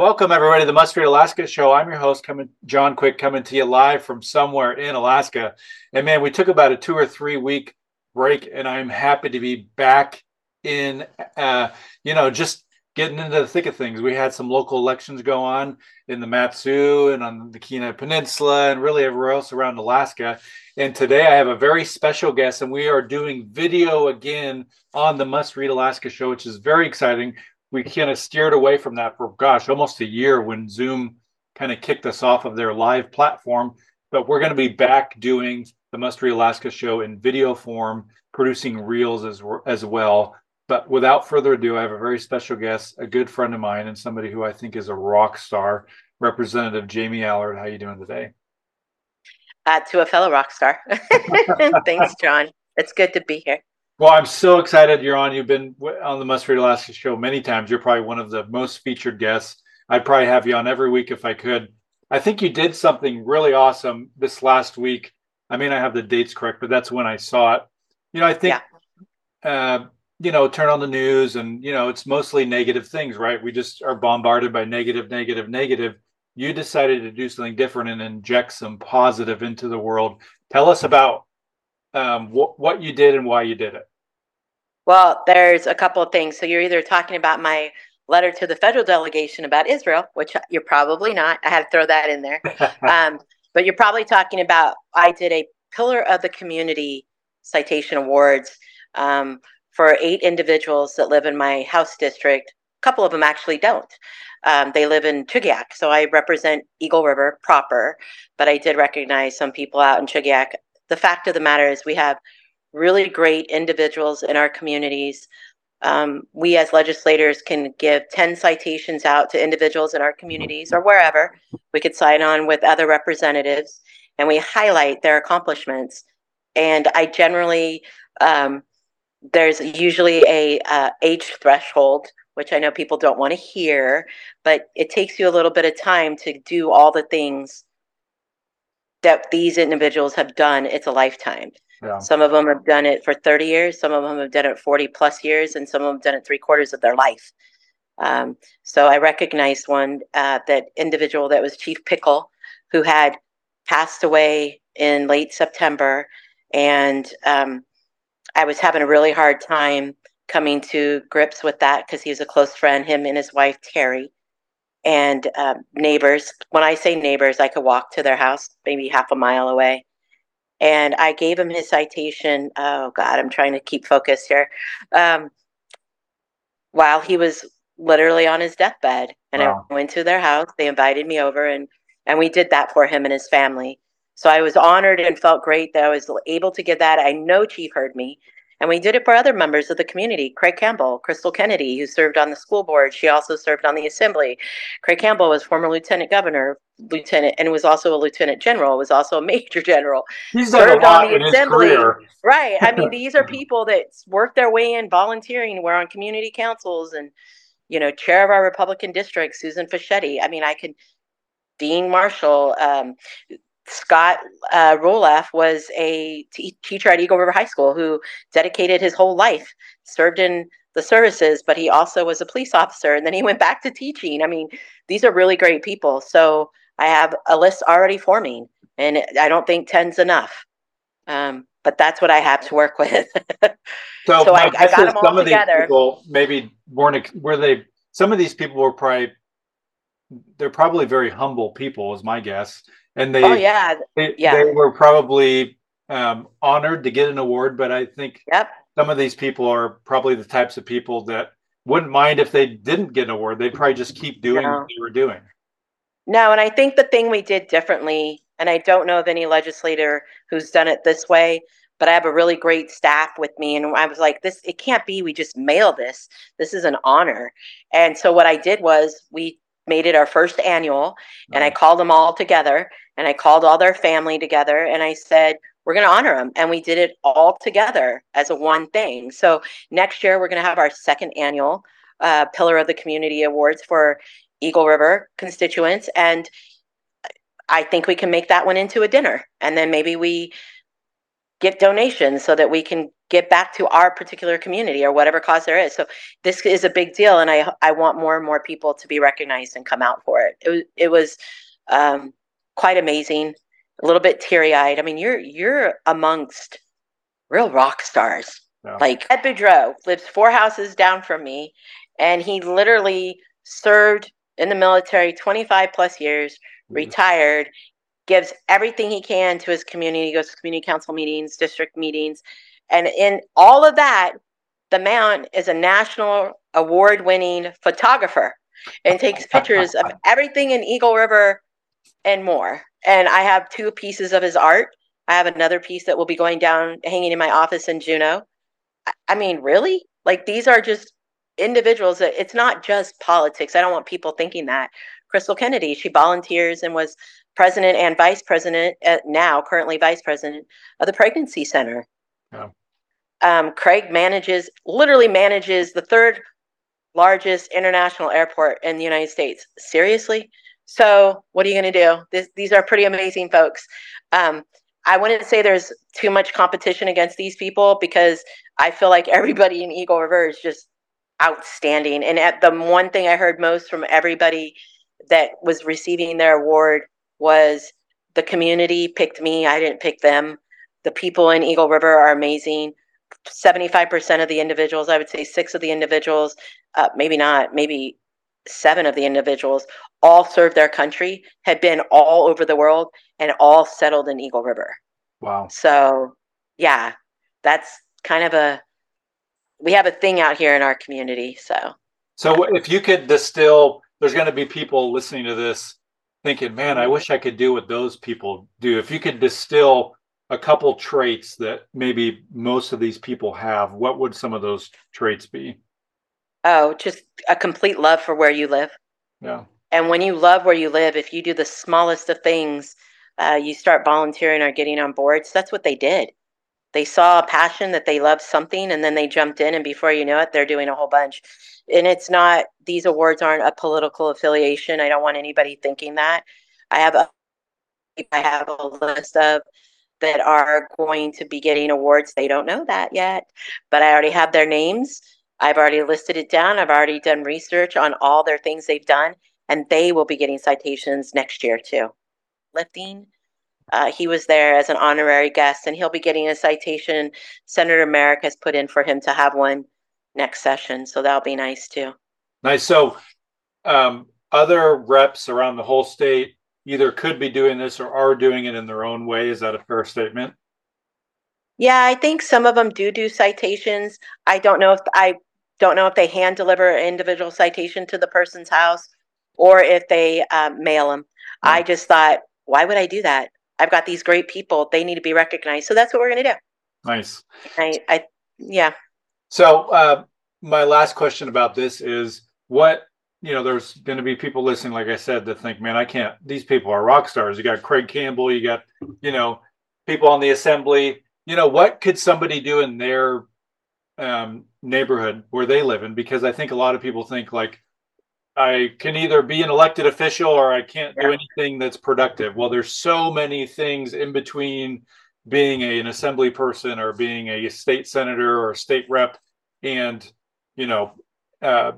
Welcome everybody to the Must Read Alaska show. I'm your host, coming John Quick, coming to you live from somewhere in Alaska. And man, we took about a two or three week break, and I'm happy to be back in. Uh, you know, just getting into the thick of things. We had some local elections go on in the Mat-Su and on the Kenai Peninsula, and really everywhere else around Alaska. And today I have a very special guest, and we are doing video again on the Must Read Alaska show, which is very exciting we kind of steered away from that for gosh almost a year when zoom kind of kicked us off of their live platform. But we're going to be back doing the must read alaska show in video form producing reels as, as well. But without further ado i have a very special guest a good friend of mine and somebody who i think is a rock star representative jamie allard. How are you doing today? Uh, to a fellow rock star. Thanks john. It's good to be here well, I'm so excited you're on. You've been on the Must Read Alaska show many times. You're probably one of the most featured guests. I'd probably have you on every week if I could. I think you did something really awesome this last week. I mean, I have the dates correct, but that's when I saw it. You know, I think, yeah. uh, you know, turn on the news and, you know, it's mostly negative things, right? We just are bombarded by negative, negative, negative. You decided to do something different and inject some positive into the world. Tell us about um, wh- what you did and why you did it. Well, there's a couple of things. So you're either talking about my letter to the federal delegation about Israel, which you're probably not. I had to throw that in there. um, but you're probably talking about I did a Pillar of the Community Citation Awards um, for eight individuals that live in my house district. A couple of them actually don't. Um, they live in Chugiak, so I represent Eagle River proper, but I did recognize some people out in Chugiak. The fact of the matter is, we have really great individuals in our communities. Um, we as legislators can give 10 citations out to individuals in our communities or wherever. We could sign on with other representatives and we highlight their accomplishments. And I generally, um, there's usually a uh, age threshold, which I know people don't want to hear, but it takes you a little bit of time to do all the things that these individuals have done. It's a lifetime. Yeah. Some of them have done it for 30 years, some of them have done it 40 plus years, and some of them have done it three quarters of their life. Um, so I recognized one, uh, that individual that was Chief Pickle, who had passed away in late September. And um, I was having a really hard time coming to grips with that because he was a close friend, him and his wife, Terry. And uh, neighbors, when I say neighbors, I could walk to their house maybe half a mile away and I gave him his citation. Oh God, I'm trying to keep focus here. Um, while he was literally on his deathbed, and wow. I went to their house. They invited me over, and and we did that for him and his family. So I was honored and felt great that I was able to give that. I know Chief heard me, and we did it for other members of the community. Craig Campbell, Crystal Kennedy, who served on the school board. She also served on the assembly. Craig Campbell was former lieutenant governor, lieutenant, and was also a lieutenant general, was also a major general. He's served on the assembly. Right. I mean, these are people that worked their way in volunteering. We're on community councils and, you know, chair of our Republican district, Susan Fischetti. I mean, I can Dean Marshall, um, Scott uh, Roloff was a t- teacher at Eagle River High School who dedicated his whole life, served in the services, but he also was a police officer and then he went back to teaching. I mean, these are really great people. So I have a list already forming, and I don't think 10's enough. Um, but that's what I have to work with. so, so I, I, got them all some together. Of these people maybe weren't were they some of these people were probably they're probably very humble people, is my guess and they oh yeah they, yeah they were probably um, honored to get an award but i think yep. some of these people are probably the types of people that wouldn't mind if they didn't get an award they'd probably just keep doing no. what they were doing no and i think the thing we did differently and i don't know of any legislator who's done it this way but I have a really great staff with me. And I was like, this, it can't be, we just mail this. This is an honor. And so what I did was we made it our first annual and I called them all together and I called all their family together and I said, we're going to honor them. And we did it all together as a one thing. So next year, we're going to have our second annual uh, Pillar of the Community Awards for Eagle River constituents. And I think we can make that one into a dinner. And then maybe we get donations so that we can get back to our particular community or whatever cause there is. So this is a big deal, and I I want more and more people to be recognized and come out for it. It was it was um, quite amazing, a little bit teary eyed. I mean, you're you're amongst real rock stars. Like Ed Boudreau lives four houses down from me, and he literally served in the military 25 plus years, mm-hmm. retired, gives everything he can to his community, he goes to community council meetings, district meetings. And in all of that, the man is a national award winning photographer and takes pictures of everything in Eagle River and more. And I have two pieces of his art. I have another piece that will be going down, hanging in my office in Juneau. I mean, really? Like these are just individuals that it's not just politics. I don't want people thinking that. Crystal Kennedy, she volunteers and was president and vice president, now currently vice president of the Pregnancy Center. Yeah. Um, Craig manages, literally manages the third largest international airport in the United States. Seriously? So, what are you going to do? This, these are pretty amazing folks. Um, I wouldn't say there's too much competition against these people because I feel like everybody in Eagle River is just outstanding. And at the one thing I heard most from everybody that was receiving their award was the community picked me. I didn't pick them. The people in Eagle River are amazing. 75% of the individuals, I would say six of the individuals, uh, maybe not, maybe seven of the individuals all served their country, had been all over the world, and all settled in Eagle River. Wow. So, yeah, that's kind of a we have a thing out here in our community. So, so if you could distill, there's going to be people listening to this thinking, man, I wish I could do what those people do. If you could distill a couple traits that maybe most of these people have, what would some of those traits be? Oh, just a complete love for where you live. Yeah. And when you love where you live, if you do the smallest of things, uh, you start volunteering or getting on boards. That's what they did they saw a passion that they loved something and then they jumped in and before you know it they're doing a whole bunch and it's not these awards aren't a political affiliation i don't want anybody thinking that i have a i have a list of that are going to be getting awards they don't know that yet but i already have their names i've already listed it down i've already done research on all their things they've done and they will be getting citations next year too lifting uh, he was there as an honorary guest, and he'll be getting a citation. Senator Merrick has put in for him to have one next session, so that'll be nice too. Nice. So, um, other reps around the whole state either could be doing this or are doing it in their own way. Is that a fair statement? Yeah, I think some of them do do citations. I don't know if I don't know if they hand deliver an individual citation to the person's house or if they um, mail them. Yeah. I just thought, why would I do that? I've got these great people. They need to be recognized. So that's what we're going to do. Nice. I, I, yeah. So uh, my last question about this is what you know. There's going to be people listening, like I said, that think, man, I can't. These people are rock stars. You got Craig Campbell. You got you know people on the assembly. You know what could somebody do in their um, neighborhood where they live in? Because I think a lot of people think like I can either be an elected official or I can't do anything that's productive. Well, there's so many things in between being a, an assembly person or being a state senator or a state rep and, you know, uh,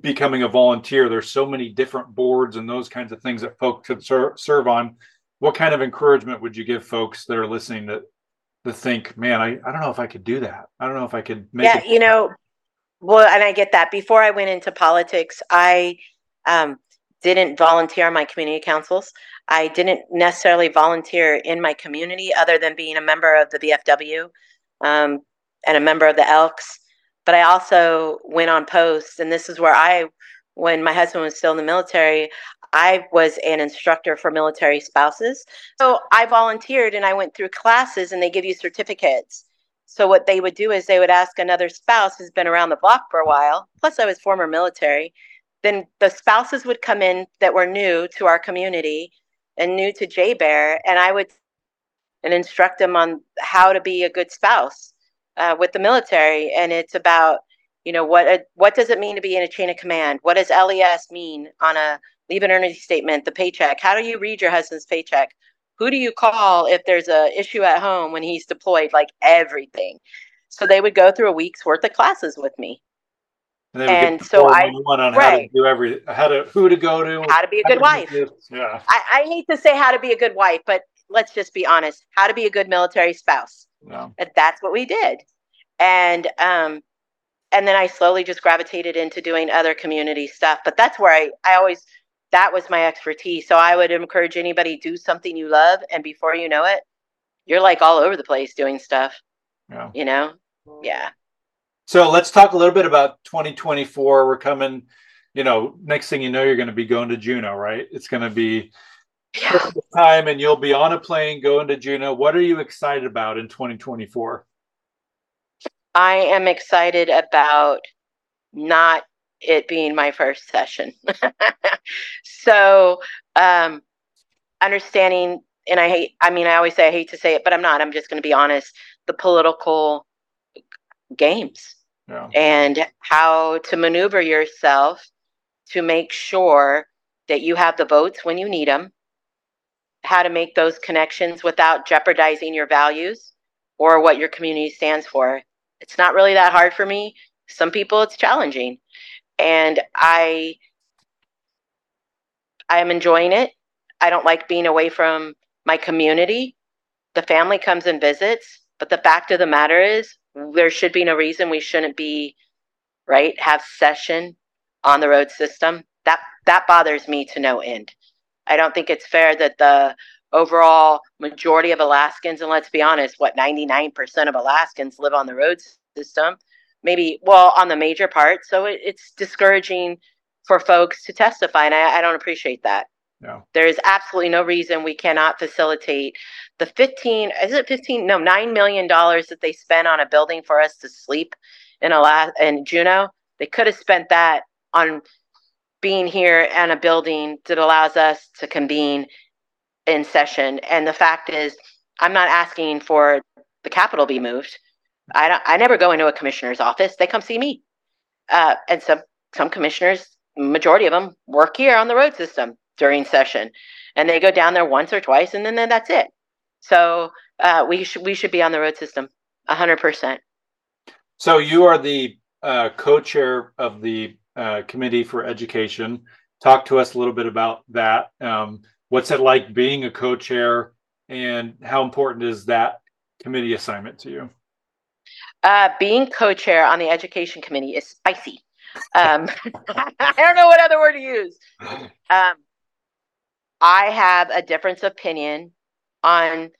becoming a volunteer. There's so many different boards and those kinds of things that folks could ser- serve on. What kind of encouragement would you give folks that are listening that to think, man, I, I don't know if I could do that. I don't know if I could make yeah, it. you know, well, and I get that. Before I went into politics, I um, didn't volunteer on my community councils. I didn't necessarily volunteer in my community other than being a member of the VFW um, and a member of the Elks. But I also went on posts, and this is where I when my husband was still in the military, I was an instructor for military spouses. So I volunteered and I went through classes and they give you certificates. So what they would do is they would ask another spouse who's been around the block for a while, plus I was former military, then the spouses would come in that were new to our community and new to JBER, and I would and instruct them on how to be a good spouse uh, with the military. And it's about you know what uh, what does it mean to be in a chain of command? What does LES mean on a leave and earnings statement, the paycheck? How do you read your husband's paycheck? Who do you call if there's a issue at home when he's deployed? Like everything. So they would go through a week's worth of classes with me. And, and so I on right. how to do every how to who to go to, how to be a good wife. Yeah, I, I hate to say how to be a good wife, but let's just be honest. How to be a good military spouse. Yeah. That's what we did, and um, and then I slowly just gravitated into doing other community stuff. But that's where I I always that was my expertise. So I would encourage anybody do something you love, and before you know it, you're like all over the place doing stuff. Yeah. You know. Yeah. So let's talk a little bit about 2024. We're coming, you know, next thing you know, you're going to be going to Juneau, right? It's going to be yeah. time and you'll be on a plane going to Juneau. What are you excited about in 2024? I am excited about not it being my first session. so, um, understanding, and I hate, I mean, I always say I hate to say it, but I'm not. I'm just going to be honest. The political games yeah. and how to maneuver yourself to make sure that you have the votes when you need them, how to make those connections without jeopardizing your values or what your community stands for. It's not really that hard for me. Some people it's challenging. And I I am enjoying it. I don't like being away from my community. The family comes and visits, but the fact of the matter is there should be no reason we shouldn't be right have session on the road system that that bothers me to no end i don't think it's fair that the overall majority of alaskans and let's be honest what 99% of alaskans live on the road system maybe well on the major part so it, it's discouraging for folks to testify and I, I don't appreciate that no. There is absolutely no reason we cannot facilitate the 15, is it 15? No, $9 million that they spent on a building for us to sleep in, a in Juneau. They could have spent that on being here and a building that allows us to convene in session. And the fact is, I'm not asking for the Capitol be moved. I, don't, I never go into a commissioner's office. They come see me. Uh, and some, some commissioners, majority of them, work here on the road system during session, and they go down there once or twice, and then, then that's it. So uh, we should we should be on the road system, hundred percent. So you are the uh, co-chair of the uh, committee for education. Talk to us a little bit about that. Um, what's it like being a co-chair, and how important is that committee assignment to you? Uh, being co-chair on the education committee is spicy. Um, I don't know what other word to use. Um, I have a difference opinion on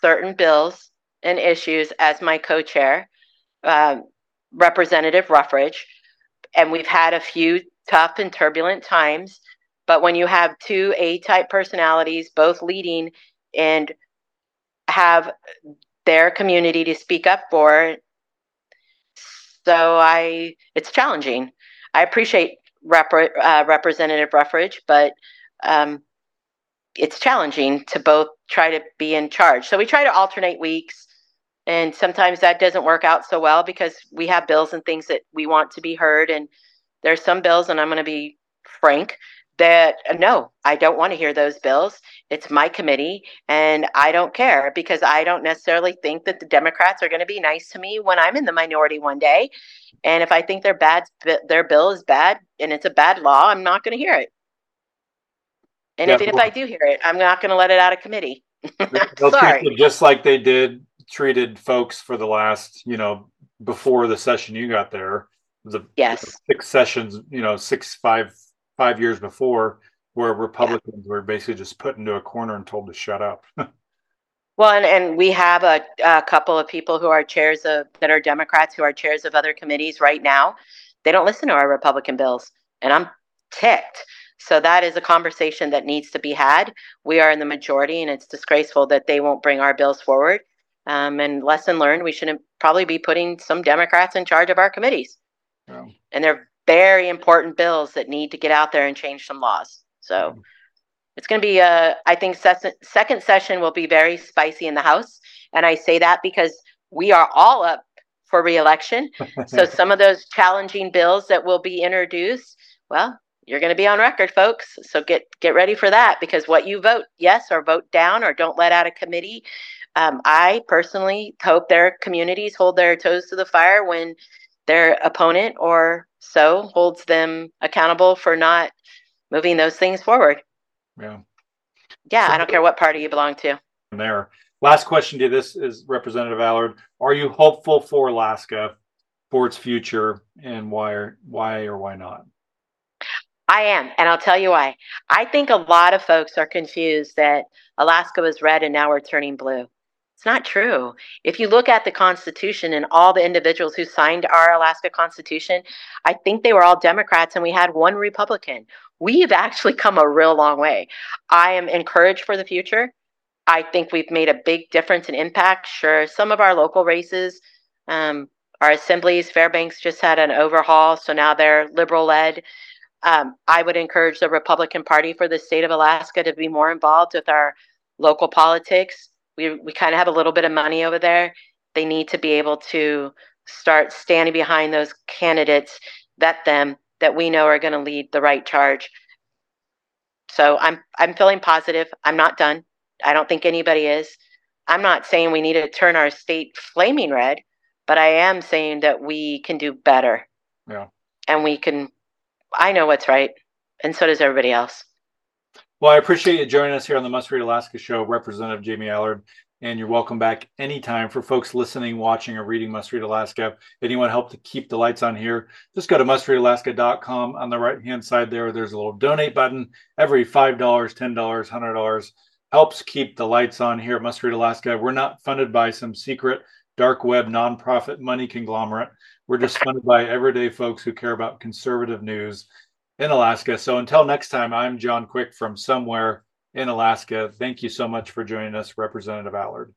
certain bills and issues as my co chair, um, Representative Ruffridge. And we've had a few tough and turbulent times. But when you have two A type personalities, both leading and have their community to speak up for, so I, it's challenging. I appreciate Rep- uh, Representative Ruffridge, but um, it's challenging to both try to be in charge. So we try to alternate weeks. And sometimes that doesn't work out so well because we have bills and things that we want to be heard. And there's some bills, and I'm going to be frank, that no, I don't want to hear those bills. It's my committee, and I don't care because I don't necessarily think that the Democrats are going to be nice to me when I'm in the minority one day. And if I think their bad their bill is bad and it's a bad law, I'm not going to hear it. And yeah, if, if I do hear it, I'm not going to let it out of committee. Sorry. Just like they did treated folks for the last, you know, before the session you got there. The yes. six sessions, you know, six, five, five years before, where Republicans yeah. were basically just put into a corner and told to shut up. well, and, and we have a, a couple of people who are chairs of that are Democrats who are chairs of other committees right now. They don't listen to our Republican bills, and I'm ticked. So that is a conversation that needs to be had. We are in the majority, and it's disgraceful that they won't bring our bills forward. Um, and lesson learned, we shouldn't probably be putting some Democrats in charge of our committees. And they're very important bills that need to get out there and change some laws. So mm-hmm. it's going to be a, I think, ses- second session will be very spicy in the House. And I say that because we are all up for reelection. so some of those challenging bills that will be introduced, well, you're going to be on record, folks. So get get ready for that because what you vote yes or vote down or don't let out a committee. Um, I personally hope their communities hold their toes to the fire when their opponent or so holds them accountable for not moving those things forward. Yeah. Yeah, so, I don't care what party you belong to. There. Last question to this is Representative Allard. Are you hopeful for Alaska for its future and why or why or why not? I am, and I'll tell you why. I think a lot of folks are confused that Alaska was red and now we're turning blue. It's not true. If you look at the Constitution and all the individuals who signed our Alaska Constitution, I think they were all Democrats and we had one Republican. We've actually come a real long way. I am encouraged for the future. I think we've made a big difference and impact. Sure, some of our local races, um, our assemblies, Fairbanks just had an overhaul, so now they're liberal led. Um, I would encourage the Republican Party for the state of Alaska to be more involved with our local politics. We, we kind of have a little bit of money over there. They need to be able to start standing behind those candidates, vet them that we know are going to lead the right charge. So I'm I'm feeling positive. I'm not done. I don't think anybody is. I'm not saying we need to turn our state flaming red, but I am saying that we can do better. Yeah. And we can I know what's right, and so does everybody else. Well, I appreciate you joining us here on the Must Read Alaska show, Representative Jamie Allard. And you're welcome back anytime for folks listening, watching, or reading Must Read Alaska. If you want help to keep the lights on here, just go to mustreadalaska.com. On the right hand side there, there's a little donate button. Every $5, $10, $100 helps keep the lights on here at Must Read Alaska. We're not funded by some secret dark web nonprofit money conglomerate. We're just funded by everyday folks who care about conservative news in Alaska. So until next time, I'm John Quick from somewhere in Alaska. Thank you so much for joining us, Representative Allard.